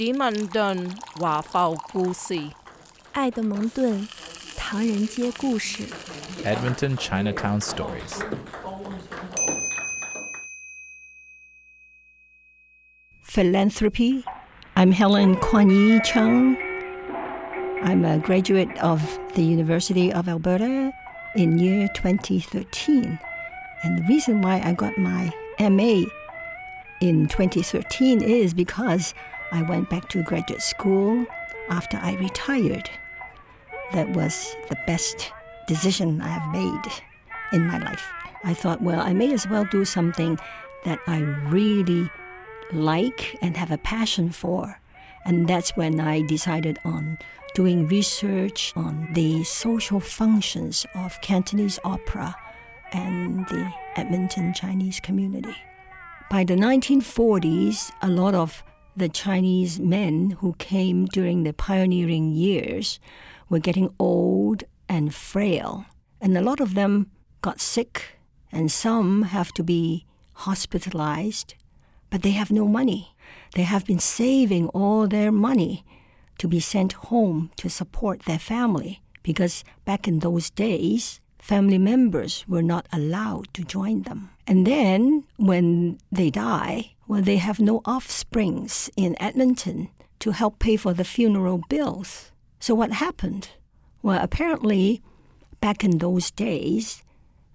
点问顿华埠故事，爱的蒙顿唐人街故事。 Edmonton Chinatown Stories. philanthropy. I'm Helen Kwan Yi Chung. I'm a graduate of the University of Alberta in year 2013. And the reason why I got my MA in 2013 is because I went back to graduate school after I retired. That was the best decision I have made in my life. I thought, well, I may as well do something that I really like and have a passion for. And that's when I decided on doing research on the social functions of Cantonese opera and the Edmonton Chinese community. By the 1940s, a lot of the Chinese men who came during the pioneering years were getting old and frail, and a lot of them got sick, and some have to be hospitalized but they have no money. They have been saving all their money to be sent home to support their family because back in those days, family members were not allowed to join them. And then when they die, well, they have no offsprings in Edmonton to help pay for the funeral bills. So what happened? Well, apparently, back in those days,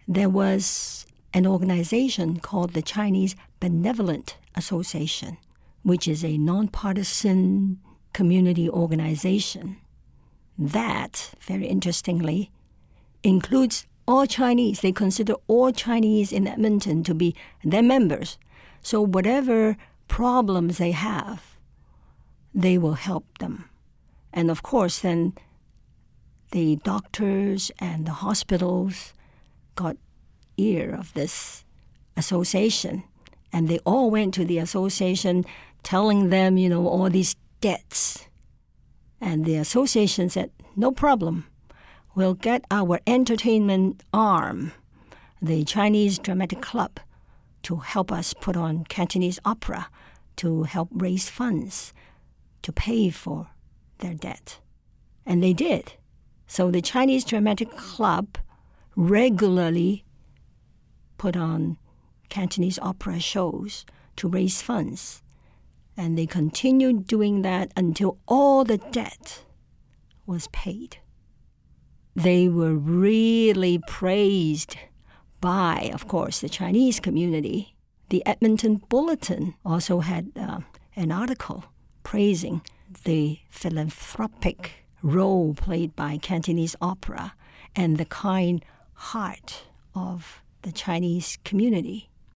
there was an organization called the Chinese Benevolent Association, which is a nonpartisan community organization. That, very interestingly, includes all Chinese. They consider all Chinese in Edmonton to be their members. So, whatever problems they have, they will help them. And of course, then the doctors and the hospitals got ear of this association and they all went to the association telling them, you know, all these debts. And the association said, no problem. We'll get our entertainment arm, the Chinese Dramatic Club, to help us put on Cantonese opera to help raise funds to pay for their debt. And they did. So the Chinese Dramatic Club regularly put on Cantonese opera shows to raise funds. And they continued doing that until all the debt was paid. They were really praised by, of course, the Chinese community. The Edmonton Bulletin also had uh, an article praising the philanthropic role played by Cantonese opera and the kind heart of the Chinese community.